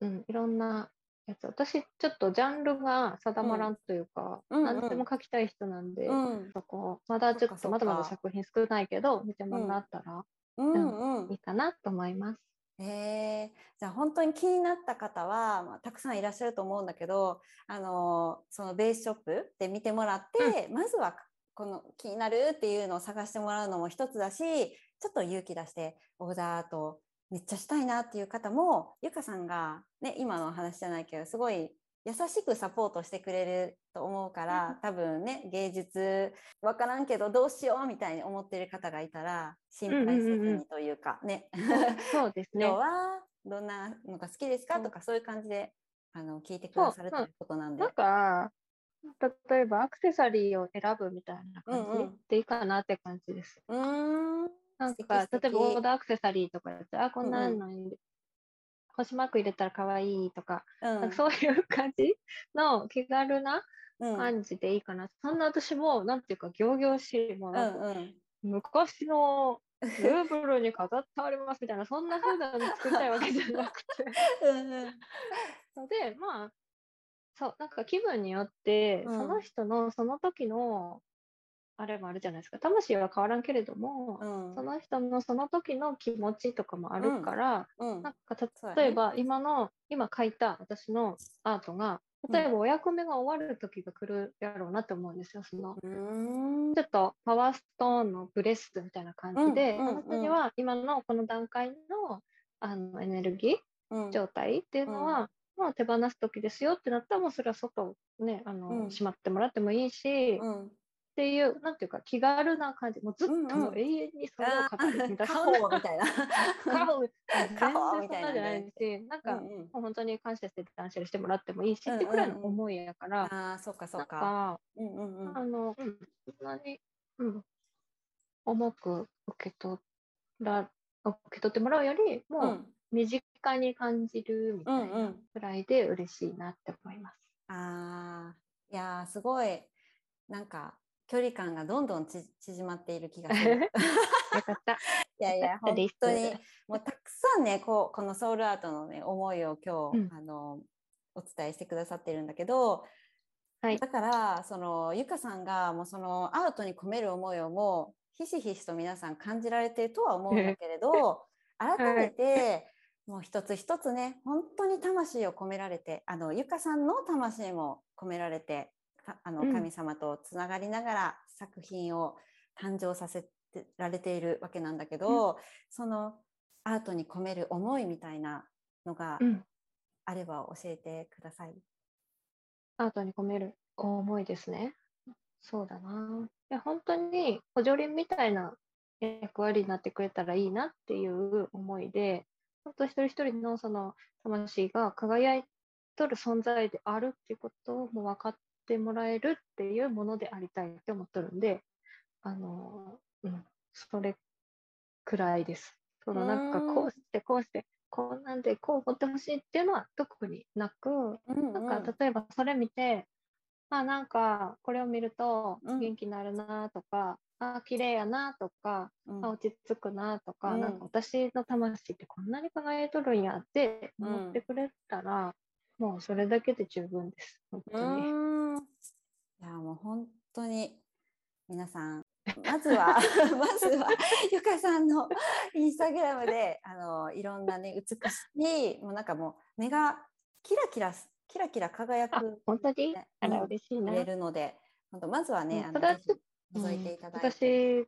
うん、いろんなやつ。私、ちょっとジャンルが定まらんというか、うん。何でも描きたい人なんで、うん。そこ、まだちょっとまだまだ作品少ないけど、見てもらったらうんうん。いいかなと思います。へえ。じゃあ本当に気になった方は、まあ、たくさんいらっしゃると思うんだけどあのそのベースショップで見てもらって、まずはこの気になるっていうのを探してもらうのも一つだしちょっと勇気出してオーダーとめっちゃしたいなっていう方もゆかさんが、ね、今の話じゃないけどすごい優しくサポートしてくれると思うから、多分ね芸術分からんけどどうしようみたいに思ってる方がいたら心配せずうんうんうんうにというかね。そうですね 今日。はどんなのが好きですか？うんとかそういう感じであの聞いてくださるということなんで。なんか、例えばアクセサリーを選ぶみたいな感うんうんじでいいかなって感じです。うーん。なんか、例えばオーダーアクセサリーとかやって、あ、こんなのに星マーク入れたら可愛いとか、うん。かそういう感じの気軽なうん。感じでいいかな。そんな私も、なんていうか、仰々しい、もうんうん。昔のルーブルに飾ってありますみたいな、そんな風なの作りたいわけじゃなくて。うん。で、まあ、そう、なんか気分によって、うん。その人のその時の、あれもあるじゃないですか。魂は変わらんけれども、うん。その人のその時の気持ちとかもあるから、うん。なんかそうだね。例えば今の、今書いた私のアートが、例えばお役目が終わる時が来るやろうなって思うんですよ。そのうーん。ちょっとパワーストーンのブレスみたいな感じで、うんうんうん。あなたには今のこの段階のあのエネルギーうん。状態っていうのは、もう手放す時ですよってなったらもうそれは外ねあの、うん。しまってもらってもいいし、っうんていうなんていうか気軽な感じ。もうずっとうんうん。もう永遠にそれをあ語るみたいな。ーカホみたいな全然そんなじゃないし、なんか、うんうん。もう本当に感謝して断捨離してもらってもいいしうんうんうん。ってくらいの思いやから、ああそっかそうんうんうん。あの、うん、そんなに、うん、重く受け取ら、受け取ってもらうより、うもうん。身近に感じるみたいうんうなん。くらいで嬉しいなって思います。ああいやーすごい。なんか距離感がどんどんち縮まっている気がする。よかった。いやいや本当にもうたくさんねこうこのソウルアートのね思いを今日、うんあのお伝えしてくださってるんだけど、はいだからそのゆかさんがもうそのアートに込める思いをもうひしひしと皆さん感じられているとは思うんだけれど 改めて、もう一つ一つね本当に魂を込められてあのゆかさんの魂も込められてかあのうん神様とつながりながら作品を誕生させてられているわけなんだけど、そのアートに込める思いみたいなのがうん。あれば教えてください。アートに込める思いですね。そうだな。いや、本当に補助輪みたいな役割になってくれたらいいなっていう思いで、本当一人一人のその魂が輝いとる存在であるっていうことをもう分かってもらえるっていうものでありたいって思ってるんで、あの、うん、それくらいです。そのなんかこうしてこうして、こんなんでこう思ってほしいっていうのは特になく、なんか例えばそれ見て、あ、なんかこれを見るとうん。元気になるなとか、あ、綺麗やなとか、うん。あ、落ち着くなとか、うん。なんか私の魂ってこんなに輝いとるんやって思ってくれたら、もうそれだけで十分です。本う当に。いやもう本当に皆さん まずは まずはゆかさんのインスタグラムであのいろんなね美しいもうなんかもう目がキラキラすキラキラ輝あく、本当に？ねあらうん嬉しいな。るので本当まずはね、うんあの覗いていただいて、私、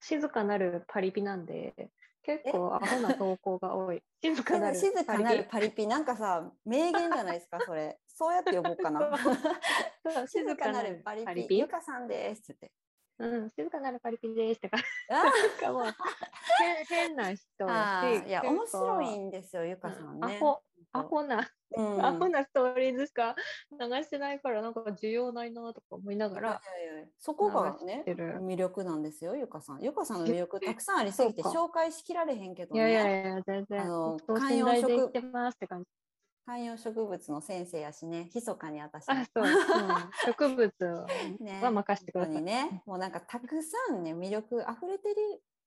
静かなるパリピなんで、結構アホな投稿が多い。静かなる静かなるパパリピなんかさ名言じゃないですかそれ。そうやって呼ぼうかな。静かなるパリピ。ゆかさんですって。うん、静かなるパリピですとか、あ なんかもう、変変な人いや面白いんですよゆかさんね。アホ、アホな、うんアホなストーリーズしか流してないから、なんか需要ないなとか思いながら、そこがね魅力なんですよゆかさん。ゆかさんの魅力たくさんありすぎて紹介しきられへんけどいやいやねいや、全然、あの等観葉植身大で言ってますって感じ。観葉植物の先生やしね。密かに私あ、そう、うん、植物ねは任せてください。本当にね。もうなんかたくさんね魅力溢れて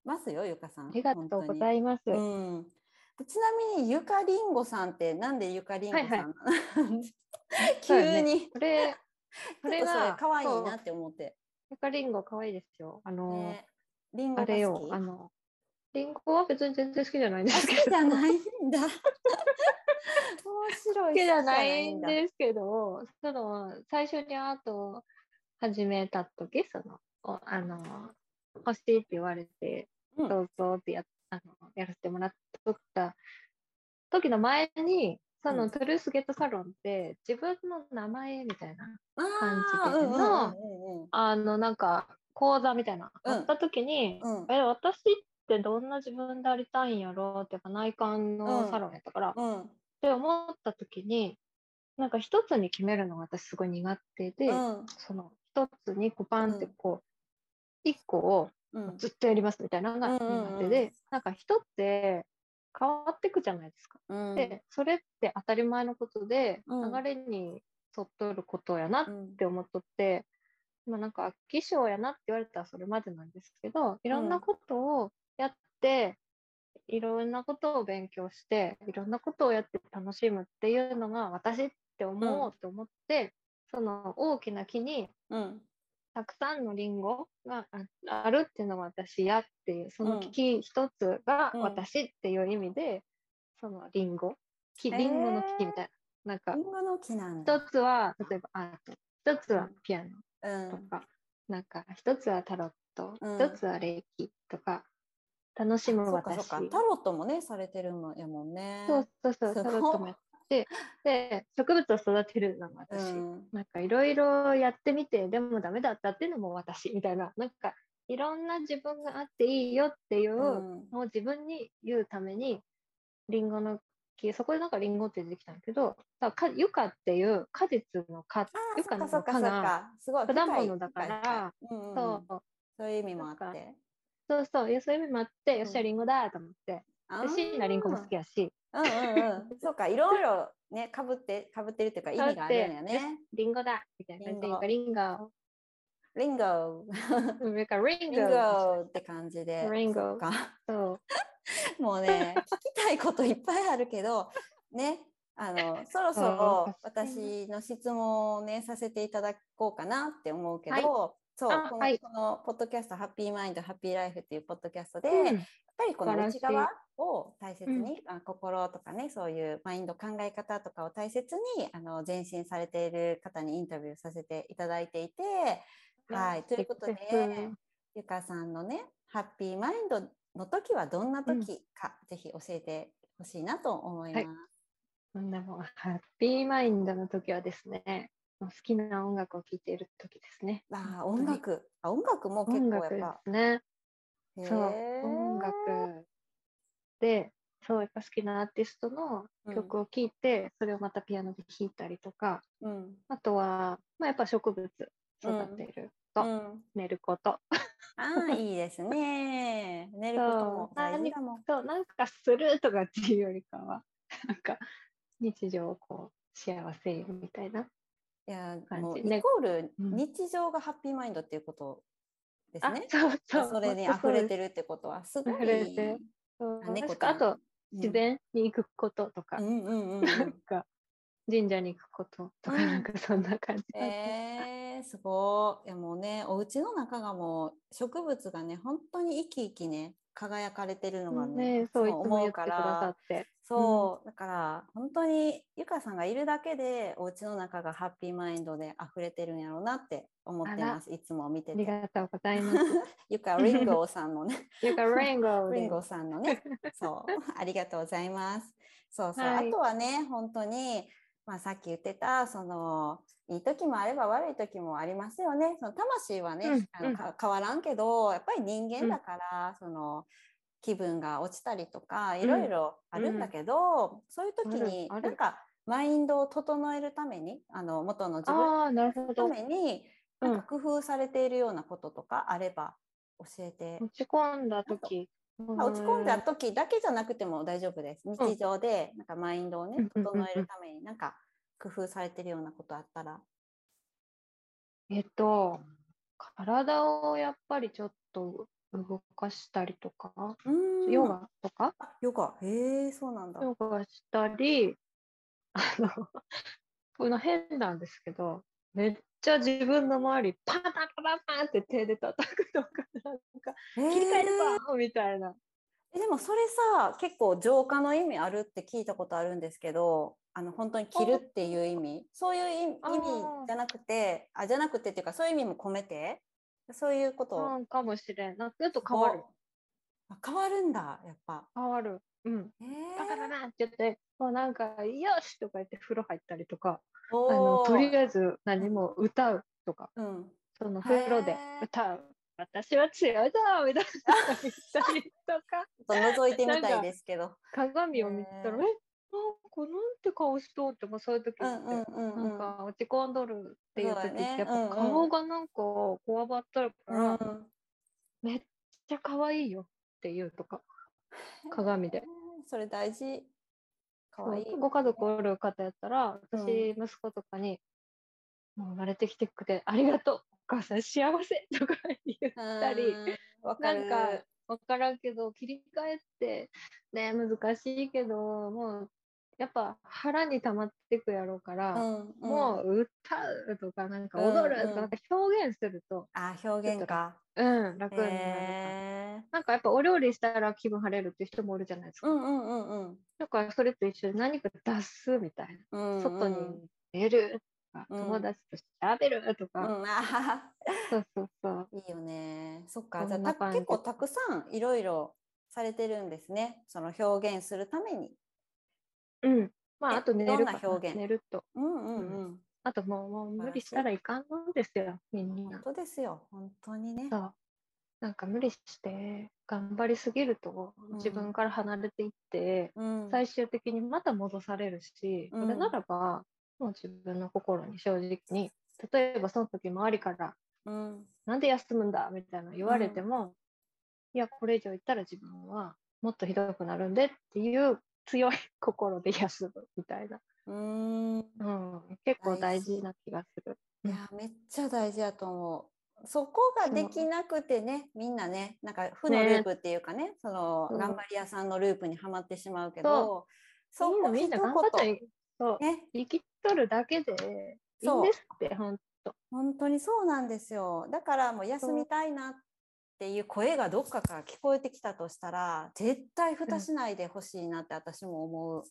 ますよゆかさん。ありがとうございいます。うん。でちなみにゆかりんごさんってなんでゆかりんごさん、はい急に、これ、ここれが可愛いなって思って。ゆかりんご可愛いですよ。あの、ね、りんごあが好き？れよ、あの、りんごは別に全然好きじゃないんですけど。きじゃないんだ。面白い。好きじゃないんですけど、その、最初にアートを始めた時、その、おあの、欲しいって言われて、うんどうぞってやあのやらせてもらった時の前に、その、うん。トゥルースゲットサロンって自分の名前みたいな、あ感じでのうんうんうんあの、なんか、講座みたいな、うん。あった時に、うん。え、私ってどんな自分でありたいんやろうって、やっぱ内観のサロンやったから、っうん。うん。て思った時に、なんか一つに決めるのが私すごい苦手で、うん。その一つにこうバンってうん。こう、一個をうんずっとやりますみたいなのがうんうんうん。苦手で、なんか人って変わっていくじゃないですか。うん。で、それって当たり前のことで、うん。流れに沿っとることやなっうん。て思っとって、まあなんか、気象やなって言われたらそれまでなんですけど、いろんなことをやって、いろんなことを勉強して、いろんなことをやって楽しむっていうのが私って思おうと思って、その大きな木にうんたくさんのリンゴがああるっていうのが私やっていう、そのうん。木一つがうん私っていう意味で、そのリンゴ、木リンゴの木みたいな。なんかり、んごの木な。一つは例えばアート、一つはピアノうん。とか、なんか一つはタロット、うん。一つは霊気とか、楽しむ私。そうか。タロットもねされてるのやもんね。そうそうそう、タロットもやって、で、植物を育てるのもう私。ん。なんかいろいろやってみて、でもダメだったっていうのも私みたいな、なんかいろんな自分があっていいよっていううん。のを自分に言うために、リンゴの木、そこでなんかリンゴって出てきたんだけど、だからかっていう果実の果、あユカのそっかそっかそ果が、果物だからうんうん。そう。そういう意味もあって。そうそう、そういう意味もあって、よっしゃ、うん。リンゴだと思って、あで、椎名林檎も好きやし、うんうんうん。そうか、いろいろね、かぶって、かぶってるっていうか、意味があるんやね。リンゴだみたいな感じで、リンゴ。リンゴ、リンゴ、それからリンリンゴ、ゴって感じで。リンゴ。そっか。そう、もうね、聞きたいこといっぱいあるけど、ね、あの、そろそろ私の質問をね、させていただこうかなって思うけど、はい。そう、この,、あはい。このポッドキャスト、ハッピーマインド、ハッピーライフっていうポッドキャストで、ぱりこの内側を大切に、あ心とかねそういうマインド考え方とかを大切にあの前進されている方にインタビューさせていただいていて、はい、ということでゆかさんのねハッピーマインドの時はどんな時か、ぜひ教えてほしいなと思います。はい。そんなもん、ハッピーマインドの時はですね、好きな音楽を聴いている時ですね。あー音楽。あ音楽も結構やっぱすね。へそう、ー音楽。で、そう、やっぱ好きなアーティストの曲を聴いて、それをまたピアノで弾いたりとか、うん。あとは、まあ、やっぱ植物育てると、うん、寝ること。ああいいですね。寝ることも大事だもん。そう、なんかするとかっていうよりかは、なんか日常をこう幸せみたいな。いやもうイねコールうん。日常がハッピーマインドっていうことですあね。そうそう。それに溢れてるってことはすごい。溢れてるそうあ猫なんかあと、うん自然に行くこととか、うんうんうんうなんん。か神社に行くこととか、うんなんかそんな感じ。えー、すごい。いやもうね、お家の中がもう植物がね、本当に生き生きね、輝かれてるのがね、ね、そう思うから。そう、だから本当にゆかさんがいるだけでお家の中がハッピーマインドで溢れてるんやろうなって思ってます。いつも見てありて。がとうございます。ゆかリンゴーさんのね、ゆかレインゴリンゴさんのね、そう、ありがとうございます。そうそう、はいあとはね、本当に、まあ、さっき言ってた、その、いい時もあれば悪い時もありますよね。その魂はね、うんあの変わらんけど、やっぱり人間だから、その、気分が落ちたりとか、いろいろあるんだけど、そういう時に、なんか、マインドを整えるために、あの、元の自分のたど。めに、うんなん。か工夫されているようなこととかあれば教えて。落ち込んだ時。まあ落ち込んだ時だけじゃなくても大丈夫です。日常でなんかマインドをね整えるためになんか工夫されてるようなことあったら。えっと、体をやっぱりちょっと動かしたりとか、うん。ヨガとか、あヨガ。へえそうなんだ。ヨガしたり、あの、この変なんですけど、めっちゃ自分の周り、パンパンパンパンって手で叩くとか、な？んか、切り替えるぞみたいな。えでもそれさ結構浄化の意味あるって聞いたことあるんですけどあの本当に切るっていう意味そういう意味じゃなくてあじゃなくてっていうかそういう意味も込めてそういうことをなんかもしれん。なんと変わる。あ変わるんだやっぱ。変わる。うん。へーバカだなって言って、もうなんか、よしとか言って風呂入ったりとか、おあの、ーとりあえず何も歌うとか、うん。その風呂で歌う。私は強いぞみたいな言ったりとか、覗いてみたいですけど。鏡を見たら、え、なんかなんて顔しとってもそういう時って、なんん。か落ち込んどるっていう時って、やっぱ顔がなんかこわばっとるから、うんめっちゃ可愛いよっていうとか、鏡で。それ大事。かわいい。ご家族おる方やったら、うん私、息子とかに、もう生まれてきてくれてありがとう、お母さん幸せ とか言ったり、かる。なんかわからんけど、切り替えってね、難しいけど、もう、やっぱ腹に溜まっていくやろうから、うんうんもう歌うとか、なんか踊るとか、うんうんなんか表現すると、あ表現か。うん、楽になるかなんかやっぱお料理したら気分晴れるっていう人もおるじゃないですか。うんうんうんうんだからそれと一緒に何か出すみたいな。うんうん。外に出るとか、うん友達と喋るとうか、んあそうそうそう。ーいいよね。そっか。じゃあ結構たくさんいろいろされてるんですね。その表現するために。うん。まあ、えあと寝るか表現？寝ると。うんうんうん。あともう、もう無理したらいかんのですよ、みんな本。当ですよ。本当にね。そう。なんか無理して頑張りすぎるとうん自分から離れていって、うん。最終的にまた戻されるし、うんそれならばもう自分の心に正直に例えばその時周りからうん。「なんで休むんだ?」みたいな言われても、いやこれ以上言ったら自分はもっとひどくなるんでっていう強い心で休むみたいな、うん。うん、結構大事な気がする。いや、めっちゃ大事だと思う。そこができなくてね、みんなね、なんか負のループっていうかね、そのそう。頑張り屋さんのループにはまってしまうけど、そこ一みんなみんな頑張った言、りそう。ね、生きとるだけでいいんですって本当本当にそうなんですよ。だからもう休みたいなっていう声がどっかから聞こえてきたとしたら、絶対蓋しないでほしいなって私も思う。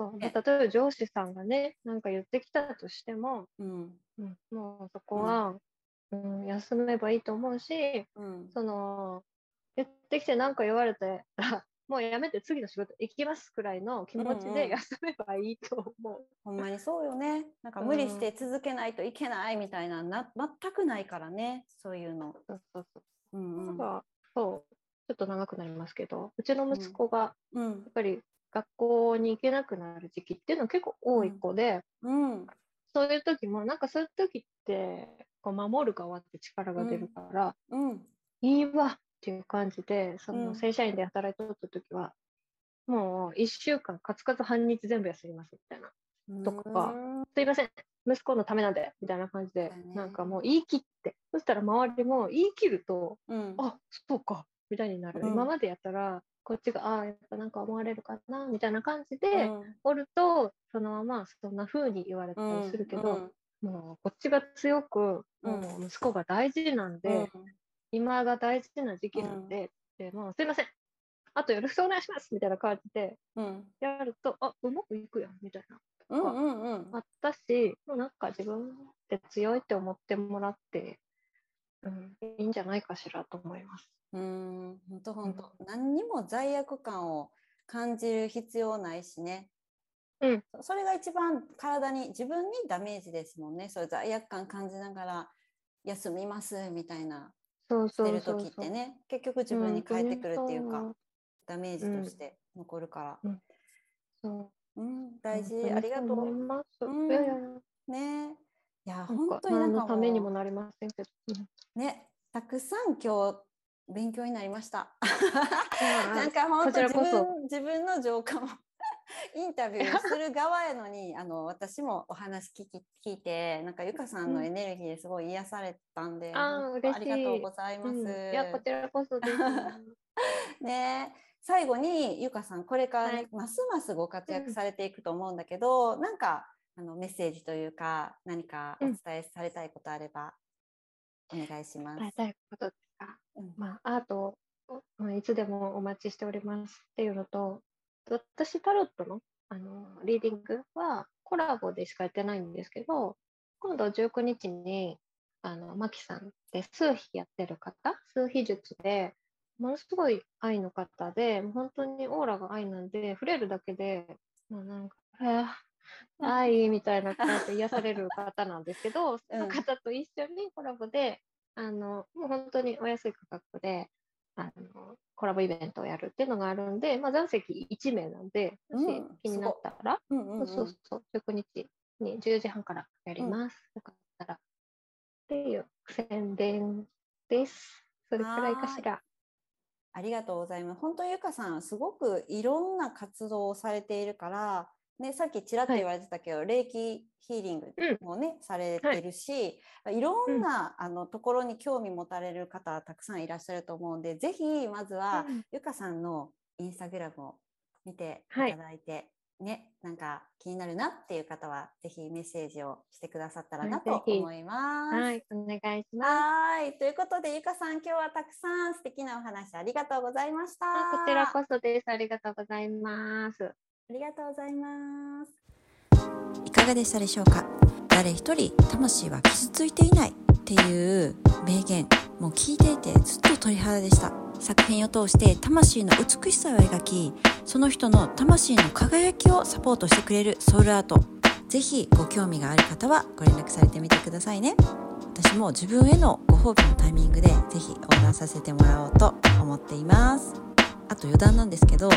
そうね例えば上司さんがねなんか言ってきたとしても、うん。うん、もうそこは、うん休めばいいと思うしうん。その言ってきて何か言われて もうやめて次の仕事行きますくらいの気持ちうんうんで休めばいいと思う。ほんまにそうよね。なんか無理して続けないといけないみたいな、な全くないからね、そういうの。そうそうそううんそうちょっと長くなりますけどうちの息子がやうん。っぱり学校に行けなくなる時期っていうのは結構多い子で、うん。そういう時もなんかそういう時ってこう守る側って力が出るから、うん。いいわっていう感じでそうん。の正社員で働いておった時は、もう1週間カツカツ半日全部休みますみたいなとかうんすいません息子のためなんでみたいな感じで、なんかもう言い切って。そしたら周りも言い切るとうん。あそうかみたいになる、うん。今までやったらこっちがああやっぱなんか思われるかなみたいな感じで、うん。おるとそのままそんな風に言われたりするけど、もうこっちが強く、うん。もう息子が大事なんで、今が大事な時期なんで、でもうすいません、あとよろしくお願いしますみたいな感じでうん。やると、あうまくいくやんみたいな。うんうんうん。あったし、もうなんか自分って強いって思ってもらって、うん、いいんじゃないかしらと思います。うん。本当本当。何にも罪悪感を感じる必要ないしね。うん。それが一番体に自分にダメージですもんね。そういう罪悪感感じながら休みますみたいなそうしてるそうそうそう。時ってね、結局自分に返ってくるっていうか、んダメージとして残るから。そううん、大事ありがとそう思いうます。いやいやいやう。ね。いや、本か当になんか何のためにもなりませんけど。うんね、たくさん今日勉強になりました。や なんか本当自分自分の浄化も インタビューする側やのにあの私もお話聞き聞いてなんかゆかさんのうんエネルギーですごい癒されたんで、あー本当嬉しいありがとうございます。うんいや、こちらこそです。ね最後にゆかさんこれからね、はいますますご活躍うんされていくと思うんだけど、なんかあのメッセージというか何かお伝えされたいことあればお願いします。伝えたいことですか？うんまあ、アートをまあいつでもお待ちしておりますっていうのと、私、タロットのあのリーディングはコラボでしかやってないんですけど、今度19日に、あの、マキさんで数秘やってる方、数秘術で、ものすごい愛の方で、本当にオーラが愛なんで、触れるだけで、もうなんか、愛みたいな感じで癒される方なんですけど、その方と一緒にコラボで、あの、もう本当にお安い価格で、あの、コラボイベントをやるっていうのがあるんで、まあ、残席1名なんで、もしうん気になったら、うんうんうんそうそうそう、19日に10時半からやります。よかったら。っていう宣伝です。それくらいかしら。ありがとうございます。本当ゆかさん、すごくいろんな活動をされているから、ね、さっきちらっと言われてたけど、霊気ヒーリングもね、されてるし、い、ろんな、あのところに興味持たれる方たくさんいらっしゃると思うんで、ぜひまずは、うん。ゆかさんのインスタグラムを見ていはいただいて、ね、なんか気になるなっていう方は、ぜひメッセージをしてくださったらなと思います。はい、お願いします。はい。ということで、ゆかさん、今日はたくさん素敵なお話ありがとうございました。あこちらこそです。ありがとうございます。ありがとうございます。いかがでしたでしょうか？誰一人魂は傷ついていないっていう名言もう聞いていてずっと鳥肌でした。作品を通して魂の美しさを描きその人の魂の輝きをサポートしてくれるソウルアート。ぜひご興味がある方はご連絡されてみてくださいね。私も自分へのご褒美のタイミングでぜひオーダーさせてもらおうと思っています。あと余談なんですけど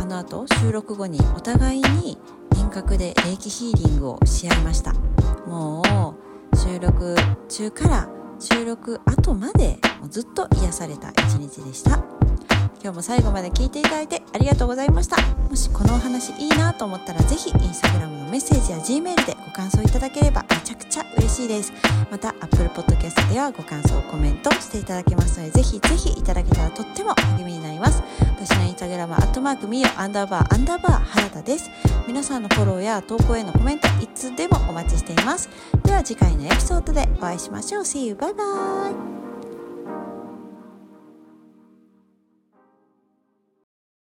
あの後収録後にお互いに遠隔で霊気ヒーリングをし合いました。もう収録中から収録後までずっと癒された一日でした。今日も最後まで聞いていただいてありがとうございました。もしこのお話いいなと思ったらぜひインスタグラムのメッセージや G メールでご感想いただければめちゃくちゃ嬉しいです。また Apple Podcast ではご感想コメントしていただけますのでぜひぜひいただけたらとっても励みになります。私のインスタグラムはアットマークミオアンダーバーアンダーバー原田です。皆さんのフォローや投稿へのコメントいつでもお待ちしています。では次回のエピソードでお会いしましょう。See you! バイバイ。